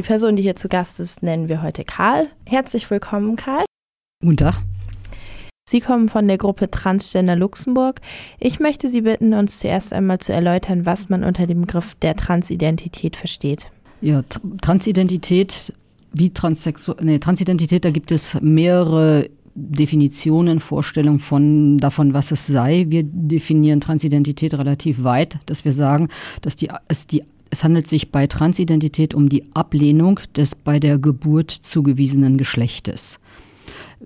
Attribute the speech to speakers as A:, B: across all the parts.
A: Die Person, die hier zu Gast ist, nennen wir heute Karl. Herzlich willkommen, Karl.
B: Guten Tag.
A: Sie kommen von der Gruppe Transgender Luxemburg. Ich möchte Sie bitten, uns zuerst einmal zu erläutern, was man unter dem Begriff der Transidentität versteht.
B: Ja, Transidentität, wie Transsexu nee, Transidentität, da gibt es mehrere Definitionen, Vorstellungen von, davon, was es sei. Wir definieren Transidentität relativ weit, dass wir sagen, dass die, es, die, es handelt sich bei Transidentität um die Ablehnung des bei der Geburt zugewiesenen Geschlechtes.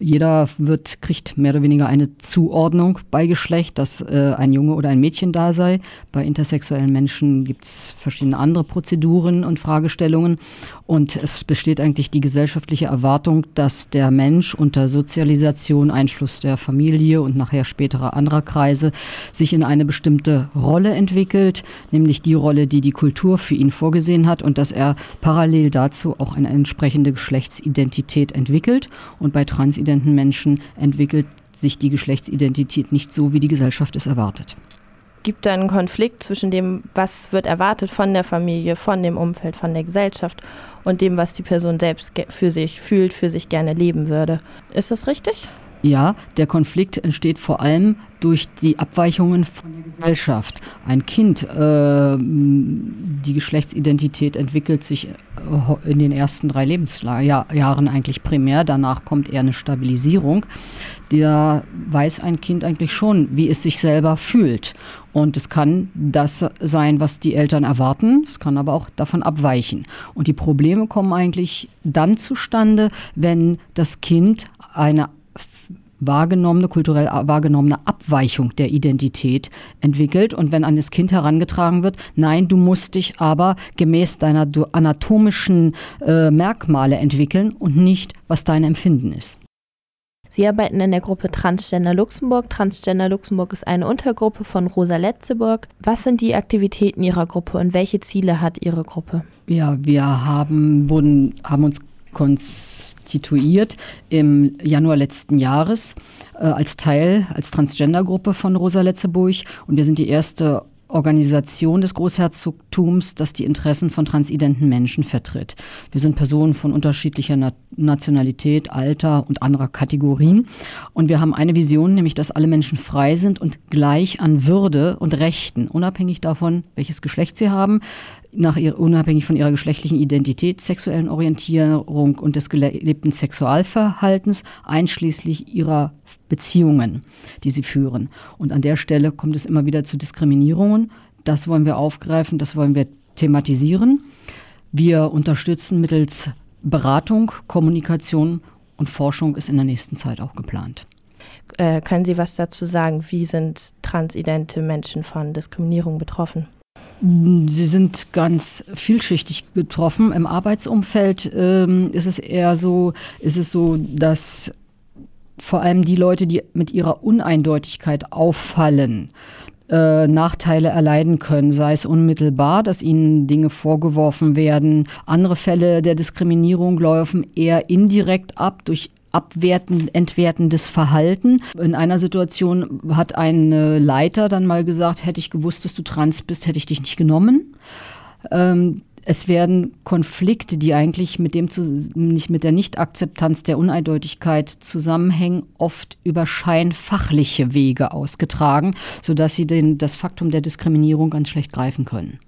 B: Jeder wird, kriegt mehr oder weniger eine Zuordnung bei Geschlecht, dass äh, ein Junge oder ein Mädchen da sei. Bei intersexuellen Menschen gibt es verschiedene andere Prozeduren und Fragestellungen. Und es besteht eigentlich die gesellschaftliche Erwartung, dass der Mensch unter Sozialisation, Einfluss der Familie und nachher späterer anderer Kreise sich in eine bestimmte Rolle entwickelt, nämlich die Rolle, die die Kultur für ihn vorgesehen hat und dass er parallel dazu auch eine entsprechende Geschlechtsidentität entwickelt. Und bei transidenten Menschen entwickelt sich die Geschlechtsidentität nicht so, wie die Gesellschaft es erwartet.
A: Gibt es einen Konflikt zwischen dem, was wird erwartet von der Familie, von dem Umfeld, von der Gesellschaft und dem, was die Person selbst für sich fühlt, für sich gerne leben würde? Ist das richtig?
B: Ja, der Konflikt entsteht vor allem durch die Abweichungen von der Gesellschaft. Ein Kind, äh, die Geschlechtsidentität entwickelt sich äh, in den ersten drei Lebensjahren eigentlich primär. Danach kommt eher eine Stabilisierung. Da weiß ein Kind eigentlich schon, wie es sich selber fühlt. Und es kann das sein, was die Eltern erwarten. Es kann aber auch davon abweichen. Und die Probleme kommen eigentlich dann zustande, wenn das Kind eine wahrgenommene, kulturell wahrgenommene Abweichung der Identität entwickelt. Und wenn an das Kind herangetragen wird, nein, du musst dich aber gemäß deiner anatomischen äh, Merkmale entwickeln und nicht, was dein Empfinden ist.
A: Sie arbeiten in der Gruppe Transgender Luxemburg. Transgender Luxemburg ist eine Untergruppe von Rosa Letzeburg. Was sind die Aktivitäten Ihrer Gruppe und welche Ziele hat Ihre Gruppe?
B: Ja, wir haben, wurden, haben uns konstituiert im Januar letzten Jahres äh, als Teil, als Transgender-Gruppe von Rosa Letzeburg. Und wir sind die erste Organisation des Großherzogtums, das die Interessen von transidenten Menschen vertritt. Wir sind Personen von unterschiedlicher Na Nationalität, Alter und anderer Kategorien. Und wir haben eine Vision, nämlich, dass alle Menschen frei sind und gleich an Würde und Rechten, unabhängig davon, welches Geschlecht sie haben, nach ihr, unabhängig von ihrer geschlechtlichen Identität, sexuellen Orientierung und des gelebten Sexualverhaltens, einschließlich ihrer Beziehungen, die sie führen. Und an der Stelle kommt es immer wieder zu Diskriminierungen. Das wollen wir aufgreifen, das wollen wir thematisieren. Wir unterstützen mittels Beratung, Kommunikation und Forschung ist in der nächsten Zeit auch geplant.
A: Äh, können Sie was dazu sagen? Wie sind transidente Menschen von Diskriminierung betroffen?
B: Sie sind ganz vielschichtig getroffen. Im Arbeitsumfeld ähm, ist es eher so, ist es so, dass vor allem die Leute, die mit ihrer Uneindeutigkeit auffallen, äh, Nachteile erleiden können, sei es unmittelbar, dass ihnen Dinge vorgeworfen werden. Andere Fälle der Diskriminierung laufen eher indirekt ab durch abwerten, entwertendes Verhalten. In einer Situation hat ein Leiter dann mal gesagt, hätte ich gewusst, dass du trans bist, hätte ich dich nicht genommen. Ähm, es werden Konflikte, die eigentlich mit dem nicht mit der Nichtakzeptanz der Uneindeutigkeit zusammenhängen, oft über scheinfachliche Wege ausgetragen, sodass sie den, das Faktum der Diskriminierung ganz schlecht greifen können.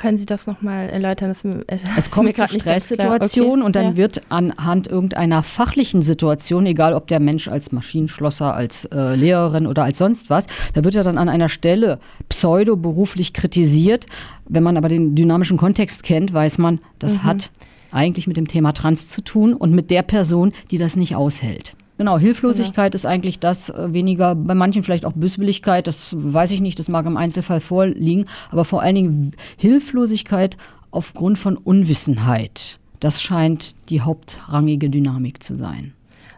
A: Können Sie das nochmal erläutern? Das,
B: äh, es kommt zur Stresssituation okay. und dann ja. wird anhand irgendeiner fachlichen Situation, egal ob der Mensch als Maschinenschlosser, als äh, Lehrerin oder als sonst was, da wird er dann an einer Stelle pseudo-beruflich kritisiert. Wenn man aber den dynamischen Kontext kennt, weiß man, das mhm. hat eigentlich mit dem Thema Trans zu tun und mit der Person, die das nicht aushält. Genau, Hilflosigkeit genau. ist eigentlich das äh, weniger, bei manchen vielleicht auch Böswilligkeit, das weiß ich nicht, das mag im Einzelfall vorliegen, aber vor allen Dingen Hilflosigkeit aufgrund von Unwissenheit. Das scheint die hauptrangige Dynamik zu sein.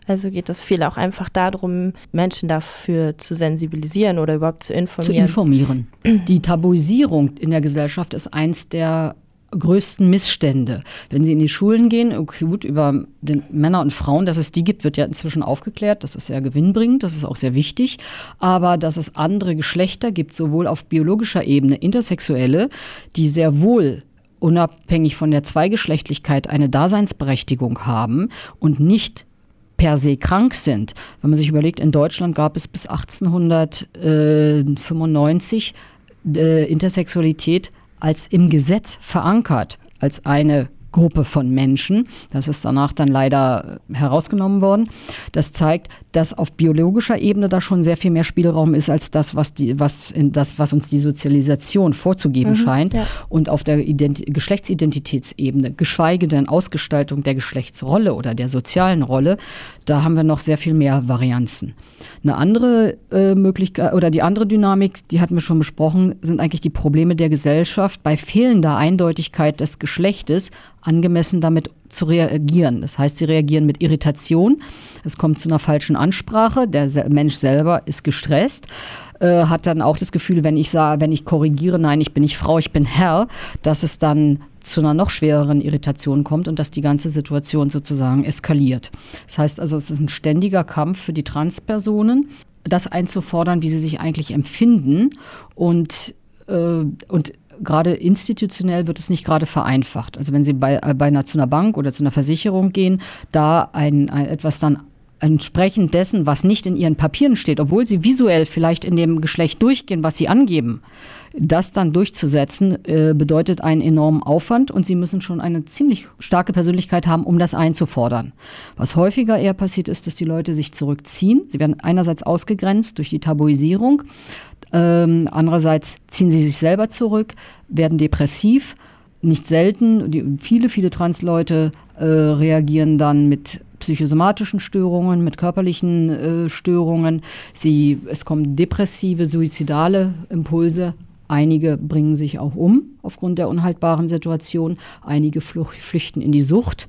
A: Also geht es viel auch einfach darum, Menschen dafür zu sensibilisieren oder überhaupt zu informieren.
B: Zu informieren. Die Tabuisierung in der Gesellschaft ist eins der größten Missstände. Wenn Sie in die Schulen gehen, okay, gut, über den Männer und Frauen, dass es die gibt, wird ja inzwischen aufgeklärt. Das ist sehr gewinnbringend, das ist auch sehr wichtig. Aber dass es andere Geschlechter gibt, sowohl auf biologischer Ebene, Intersexuelle, die sehr wohl unabhängig von der Zweigeschlechtlichkeit eine Daseinsberechtigung haben und nicht per se krank sind. Wenn man sich überlegt, in Deutschland gab es bis 1895 äh, Intersexualität als im Gesetz verankert, als eine Gruppe von Menschen. Das ist danach dann leider herausgenommen worden. Das zeigt, dass auf biologischer Ebene da schon sehr viel mehr Spielraum ist als das, was, die, was, in das, was uns die Sozialisation vorzugeben mhm, scheint. Ja. Und auf der Ident Geschlechtsidentitätsebene, geschweige denn Ausgestaltung der Geschlechtsrolle oder der sozialen Rolle, da haben wir noch sehr viel mehr Varianzen. Eine andere äh, Möglichkeit oder die andere Dynamik, die hatten wir schon besprochen, sind eigentlich die Probleme der Gesellschaft bei fehlender Eindeutigkeit des Geschlechtes angemessen damit zu reagieren. Das heißt, sie reagieren mit Irritation. Es kommt zu einer falschen Ansprache. Der Mensch selber ist gestresst äh, hat dann auch das Gefühl, wenn ich sage, wenn ich korrigiere, nein, ich bin nicht Frau, ich bin Herr, dass es dann zu einer noch schwereren Irritation kommt und dass die ganze Situation sozusagen eskaliert. Das heißt also, es ist ein ständiger Kampf für die Transpersonen, das einzufordern, wie sie sich eigentlich empfinden und, äh, und gerade institutionell wird es nicht gerade vereinfacht. Also wenn Sie bei, äh, bei einer, zu einer Bank oder zu einer Versicherung gehen, da ein, ein etwas dann entsprechend dessen, was nicht in ihren Papieren steht, obwohl sie visuell vielleicht in dem Geschlecht durchgehen, was sie angeben, das dann durchzusetzen, äh, bedeutet einen enormen Aufwand und sie müssen schon eine ziemlich starke Persönlichkeit haben, um das einzufordern. Was häufiger eher passiert ist, dass die Leute sich zurückziehen. Sie werden einerseits ausgegrenzt durch die Tabuisierung, ähm, andererseits ziehen sie sich selber zurück, werden depressiv. Nicht selten, die, viele, viele Transleute äh, reagieren dann mit psychosomatischen Störungen, mit körperlichen äh, Störungen. Sie, es kommen depressive, suizidale Impulse. Einige bringen sich auch um aufgrund der unhaltbaren Situation. Einige flüchten in die Sucht.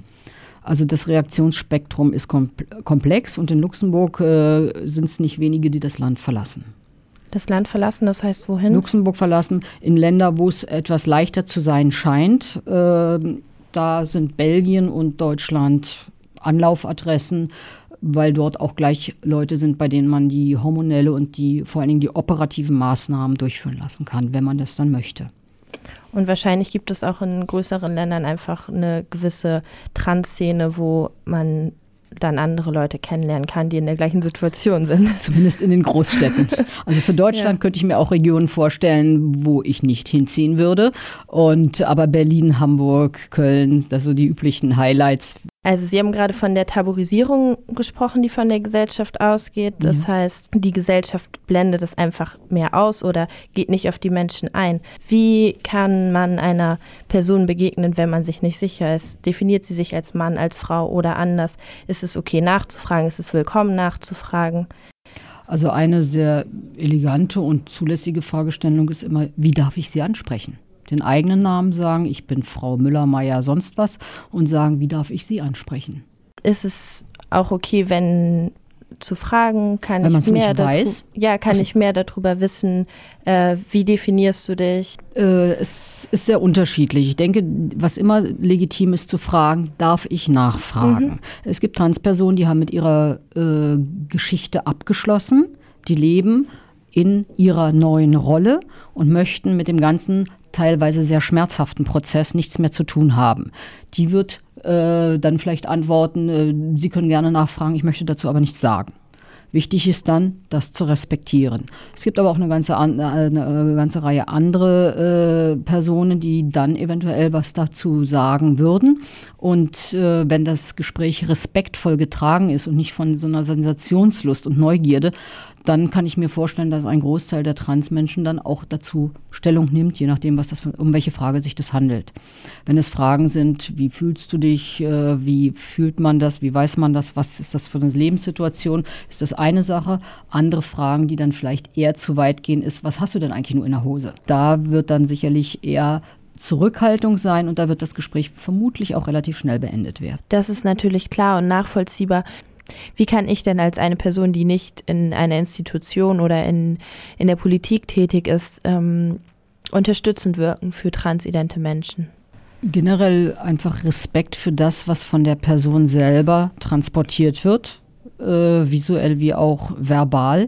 B: Also das Reaktionsspektrum ist komplex und in Luxemburg äh, sind es nicht wenige, die das Land verlassen.
A: Das Land verlassen, das heißt wohin?
B: Luxemburg verlassen, in Länder, wo es etwas leichter zu sein scheint. Äh, da sind Belgien und Deutschland Anlaufadressen, weil dort auch gleich Leute sind, bei denen man die hormonelle und die vor allen Dingen die operativen Maßnahmen durchführen lassen kann, wenn man das dann möchte.
A: Und wahrscheinlich gibt es auch in größeren Ländern einfach eine gewisse Trans-Szene, wo man dann andere Leute kennenlernen kann, die in der gleichen Situation sind.
B: Zumindest in den Großstädten. Also für Deutschland ja. könnte ich mir auch Regionen vorstellen, wo ich nicht hinziehen würde. Und aber Berlin, Hamburg, Köln, das so die üblichen Highlights.
A: Also Sie haben gerade von der Tabuisierung gesprochen, die von der Gesellschaft ausgeht. Das ja. heißt, die Gesellschaft blendet es einfach mehr aus oder geht nicht auf die Menschen ein. Wie kann man einer Person begegnen, wenn man sich nicht sicher ist? Definiert sie sich als Mann, als Frau oder anders? Ist es okay nachzufragen? Ist es willkommen nachzufragen?
B: Also eine sehr elegante und zulässige Fragestellung ist immer, wie darf ich sie ansprechen? Den eigenen Namen sagen, ich bin Frau Müller, Meier, sonst was und sagen, wie darf ich Sie ansprechen?
A: Ist es auch okay, wenn zu fragen, kann
B: wenn
A: ich mehr
B: weiß?
A: ja, kann also, ich mehr darüber wissen, äh, wie definierst du dich?
B: Äh, es ist sehr unterschiedlich. Ich denke, was immer legitim ist zu fragen, darf ich nachfragen. Mhm. Es gibt Transpersonen, die haben mit ihrer äh, Geschichte abgeschlossen, die leben in ihrer neuen Rolle und möchten mit dem ganzen teilweise sehr schmerzhaften Prozess nichts mehr zu tun haben. Die wird äh, dann vielleicht antworten, äh, Sie können gerne nachfragen, ich möchte dazu aber nichts sagen. Wichtig ist dann, das zu respektieren. Es gibt aber auch eine ganze, eine ganze Reihe andere äh, Personen, die dann eventuell was dazu sagen würden. Und äh, wenn das Gespräch respektvoll getragen ist und nicht von so einer Sensationslust und Neugierde, dann kann ich mir vorstellen, dass ein Großteil der Transmenschen dann auch dazu Stellung nimmt, je nachdem, was das um welche Frage sich das handelt. Wenn es Fragen sind, wie fühlst du dich, äh, wie fühlt man das, wie weiß man das, was ist das für eine Lebenssituation, ist das eine Sache. Andere Fragen, die dann vielleicht eher zu weit gehen, ist, was hast du denn eigentlich nur in der Hose? Da wird dann sicherlich eher Zurückhaltung sein und da wird das Gespräch vermutlich auch relativ schnell beendet werden.
A: Das ist natürlich klar und nachvollziehbar. Wie kann ich denn als eine Person, die nicht in einer Institution oder in, in der Politik tätig ist, ähm, unterstützend wirken für transidente Menschen?
B: Generell einfach Respekt für das, was von der Person selber transportiert wird, äh, visuell wie auch verbal.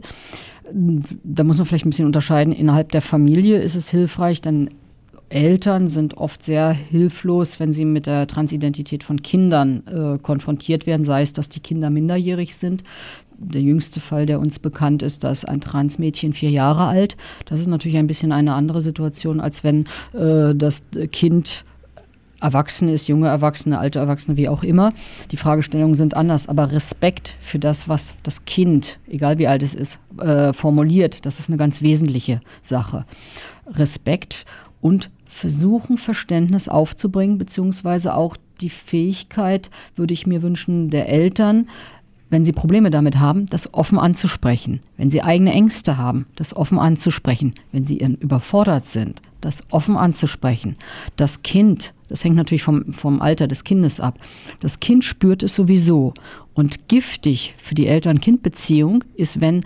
B: Da muss man vielleicht ein bisschen unterscheiden. Innerhalb der Familie ist es hilfreich, dann Eltern sind oft sehr hilflos, wenn sie mit der Transidentität von Kindern äh, konfrontiert werden, sei es, dass die Kinder minderjährig sind. Der jüngste Fall, der uns bekannt ist, da ist ein Transmädchen vier Jahre alt. Das ist natürlich ein bisschen eine andere Situation, als wenn äh, das Kind Erwachsene ist, junge Erwachsene, alte Erwachsene, wie auch immer. Die Fragestellungen sind anders, aber Respekt für das, was das Kind, egal wie alt es ist, äh, formuliert, das ist eine ganz wesentliche Sache. Respekt und versuchen, Verständnis aufzubringen, beziehungsweise auch die Fähigkeit, würde ich mir wünschen, der Eltern, wenn sie Probleme damit haben, das offen anzusprechen. Wenn sie eigene Ängste haben, das offen anzusprechen. Wenn sie überfordert sind, das offen anzusprechen. Das Kind, das hängt natürlich vom, vom Alter des Kindes ab, das Kind spürt es sowieso. Und giftig für die Eltern-Kind-Beziehung ist, wenn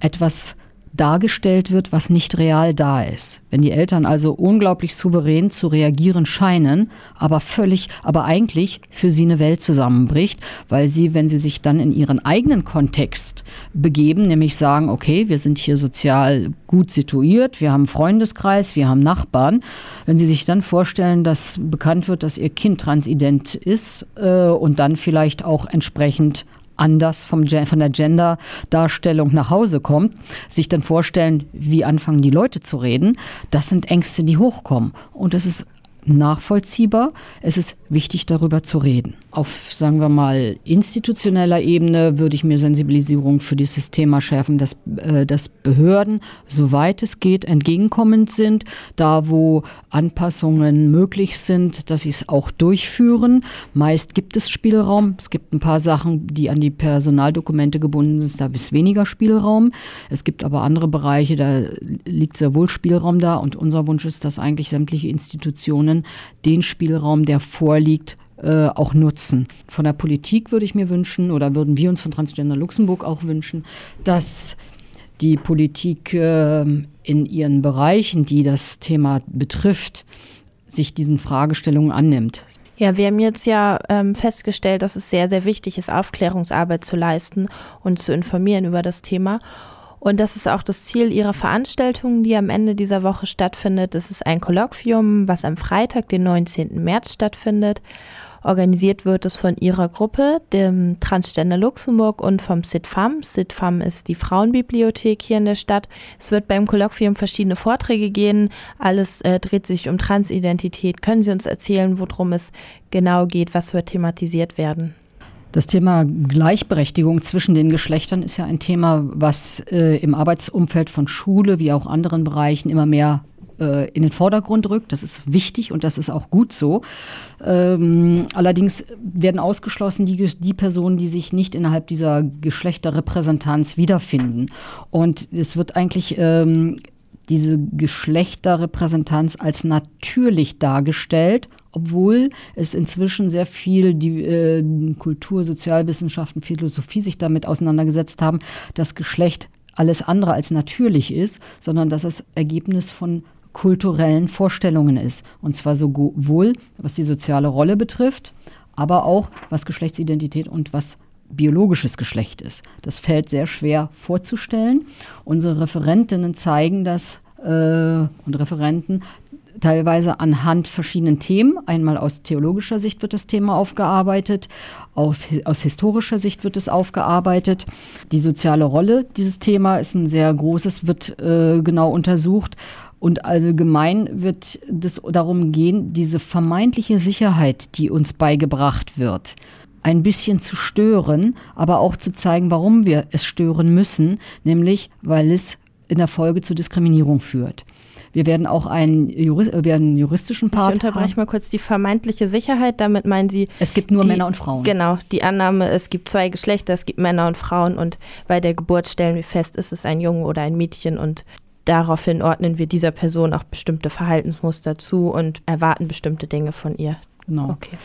B: etwas dargestellt wird, was nicht real da ist. Wenn die Eltern also unglaublich souverän zu reagieren scheinen, aber völlig, aber eigentlich für sie eine Welt zusammenbricht, weil sie, wenn sie sich dann in ihren eigenen Kontext begeben, nämlich sagen, okay, wir sind hier sozial gut situiert, wir haben Freundeskreis, wir haben Nachbarn, wenn sie sich dann vorstellen, dass bekannt wird, dass ihr Kind transident ist äh, und dann vielleicht auch entsprechend anders vom, von der Gender-Darstellung nach Hause kommt, sich dann vorstellen, wie anfangen die Leute zu reden, das sind Ängste, die hochkommen. Und es ist nachvollziehbar. Es ist wichtig, darüber zu reden. Auf, sagen wir mal, institutioneller Ebene würde ich mir Sensibilisierung für dieses Thema schärfen, dass, äh, dass Behörden, soweit es geht, entgegenkommend sind, da wo Anpassungen möglich sind, dass sie es auch durchführen. Meist gibt es Spielraum. Es gibt ein paar Sachen, die an die Personaldokumente gebunden sind, da ist weniger Spielraum. Es gibt aber andere Bereiche, da liegt sehr wohl Spielraum da und unser Wunsch ist, dass eigentlich sämtliche Institutionen den Spielraum, der vorliegt, äh, auch nutzen. Von der Politik würde ich mir wünschen oder würden wir uns von Transgender Luxemburg auch wünschen, dass die Politik äh, in ihren Bereichen, die das Thema betrifft, sich diesen Fragestellungen annimmt.
A: Ja, wir haben jetzt ja ähm, festgestellt, dass es sehr, sehr wichtig ist, Aufklärungsarbeit zu leisten und zu informieren über das Thema. Und das ist auch das Ziel ihrer Veranstaltung, die am Ende dieser Woche stattfindet. Es ist ein Kolloquium, was am Freitag, den 19. März stattfindet. Organisiert wird es von ihrer Gruppe, dem Transgender Luxemburg und vom SITFAM. SITFAM ist die Frauenbibliothek hier in der Stadt. Es wird beim Kolloquium verschiedene Vorträge gehen. Alles äh, dreht sich um Transidentität. Können Sie uns erzählen, worum es genau geht, was wird thematisiert werden?
B: Das Thema Gleichberechtigung zwischen den Geschlechtern ist ja ein Thema, was äh, im Arbeitsumfeld von Schule wie auch anderen Bereichen immer mehr äh, in den Vordergrund rückt. Das ist wichtig und das ist auch gut so. Ähm, allerdings werden ausgeschlossen die, die Personen, die sich nicht innerhalb dieser Geschlechterrepräsentanz wiederfinden. Und es wird eigentlich ähm, diese Geschlechterrepräsentanz als natürlich dargestellt obwohl es inzwischen sehr viel die äh, Kultur, Sozialwissenschaften, Philosophie sich damit auseinandergesetzt haben, dass Geschlecht alles andere als natürlich ist, sondern dass es Ergebnis von kulturellen Vorstellungen ist. Und zwar sowohl, was die soziale Rolle betrifft, aber auch was Geschlechtsidentität und was biologisches Geschlecht ist. Das fällt sehr schwer vorzustellen. Unsere Referentinnen zeigen das äh, und Referenten teilweise anhand verschiedenen Themen. Einmal aus theologischer Sicht wird das Thema aufgearbeitet, auf, aus historischer Sicht wird es aufgearbeitet. Die soziale Rolle dieses Thema ist ein sehr großes, wird äh, genau untersucht. Und allgemein wird es darum gehen, diese vermeintliche Sicherheit, die uns beigebracht wird, ein bisschen zu stören, aber auch zu zeigen, warum wir es stören müssen, nämlich weil es in der Folge zu Diskriminierung führt. Wir werden auch einen, Jurist, äh, einen juristischen Part
A: Ich unterbreche haben. mal kurz die vermeintliche Sicherheit. Damit meinen Sie.
B: Es gibt nur die, Männer und Frauen.
A: Genau, die Annahme, es gibt zwei Geschlechter, es gibt Männer und Frauen und bei der Geburt stellen wir fest, ist es ein Junge oder ein Mädchen und daraufhin ordnen wir dieser Person auch bestimmte Verhaltensmuster zu und erwarten bestimmte Dinge von ihr.
B: Genau. Okay.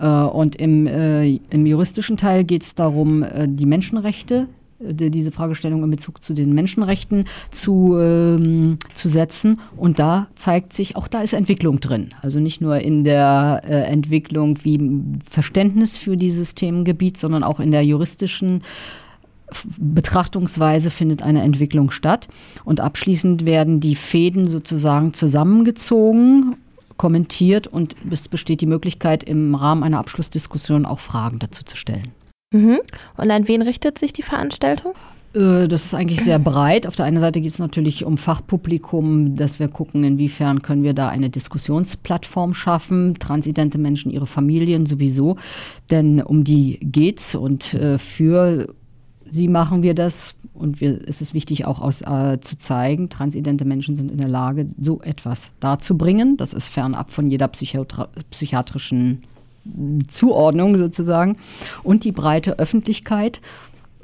B: Äh, und im, äh, im juristischen Teil geht es darum, äh, die Menschenrechte diese Fragestellung in Bezug zu den Menschenrechten zu, ähm, zu setzen. Und da zeigt sich, auch da ist Entwicklung drin. Also nicht nur in der äh, Entwicklung wie Verständnis für dieses Themengebiet, sondern auch in der juristischen Betrachtungsweise findet eine Entwicklung statt. Und abschließend werden die Fäden sozusagen zusammengezogen kommentiert und es besteht die Möglichkeit, im Rahmen einer Abschlussdiskussion auch Fragen dazu zu stellen.
A: Mhm. Und an wen richtet sich die Veranstaltung?
B: Äh, das ist eigentlich sehr breit. Auf der einen Seite geht es natürlich um Fachpublikum, dass wir gucken, inwiefern können wir da eine Diskussionsplattform schaffen, transidente Menschen, ihre Familien sowieso, denn um die geht's und äh, für sie machen wir das und wir, es ist wichtig auch aus, äh, zu zeigen, transidente Menschen sind in der Lage, so etwas darzubringen. Das ist fernab von jeder psychiatrischen Zuordnung sozusagen und die breite Öffentlichkeit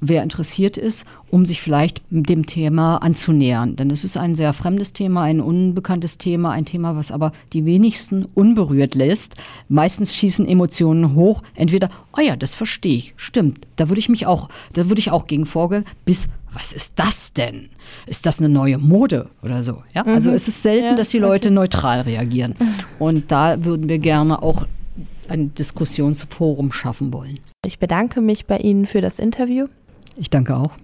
B: wer interessiert ist, um sich vielleicht dem Thema anzunähern. Denn es ist ein sehr fremdes Thema, ein unbekanntes Thema, ein Thema, was aber die wenigsten unberührt lässt. Meistens schießen Emotionen hoch. Entweder, oh ja, das verstehe ich, stimmt, da würde ich mich auch, da würde ich auch gegen vorgehen, bis was ist das denn? Ist das eine neue Mode oder so? Ja? Mhm. Also es ist selten, ja, dass die Leute okay. neutral reagieren. Und da würden wir gerne auch ein Diskussionsforum schaffen wollen.
A: Ich bedanke mich bei Ihnen für das Interview.
B: Ich danke auch.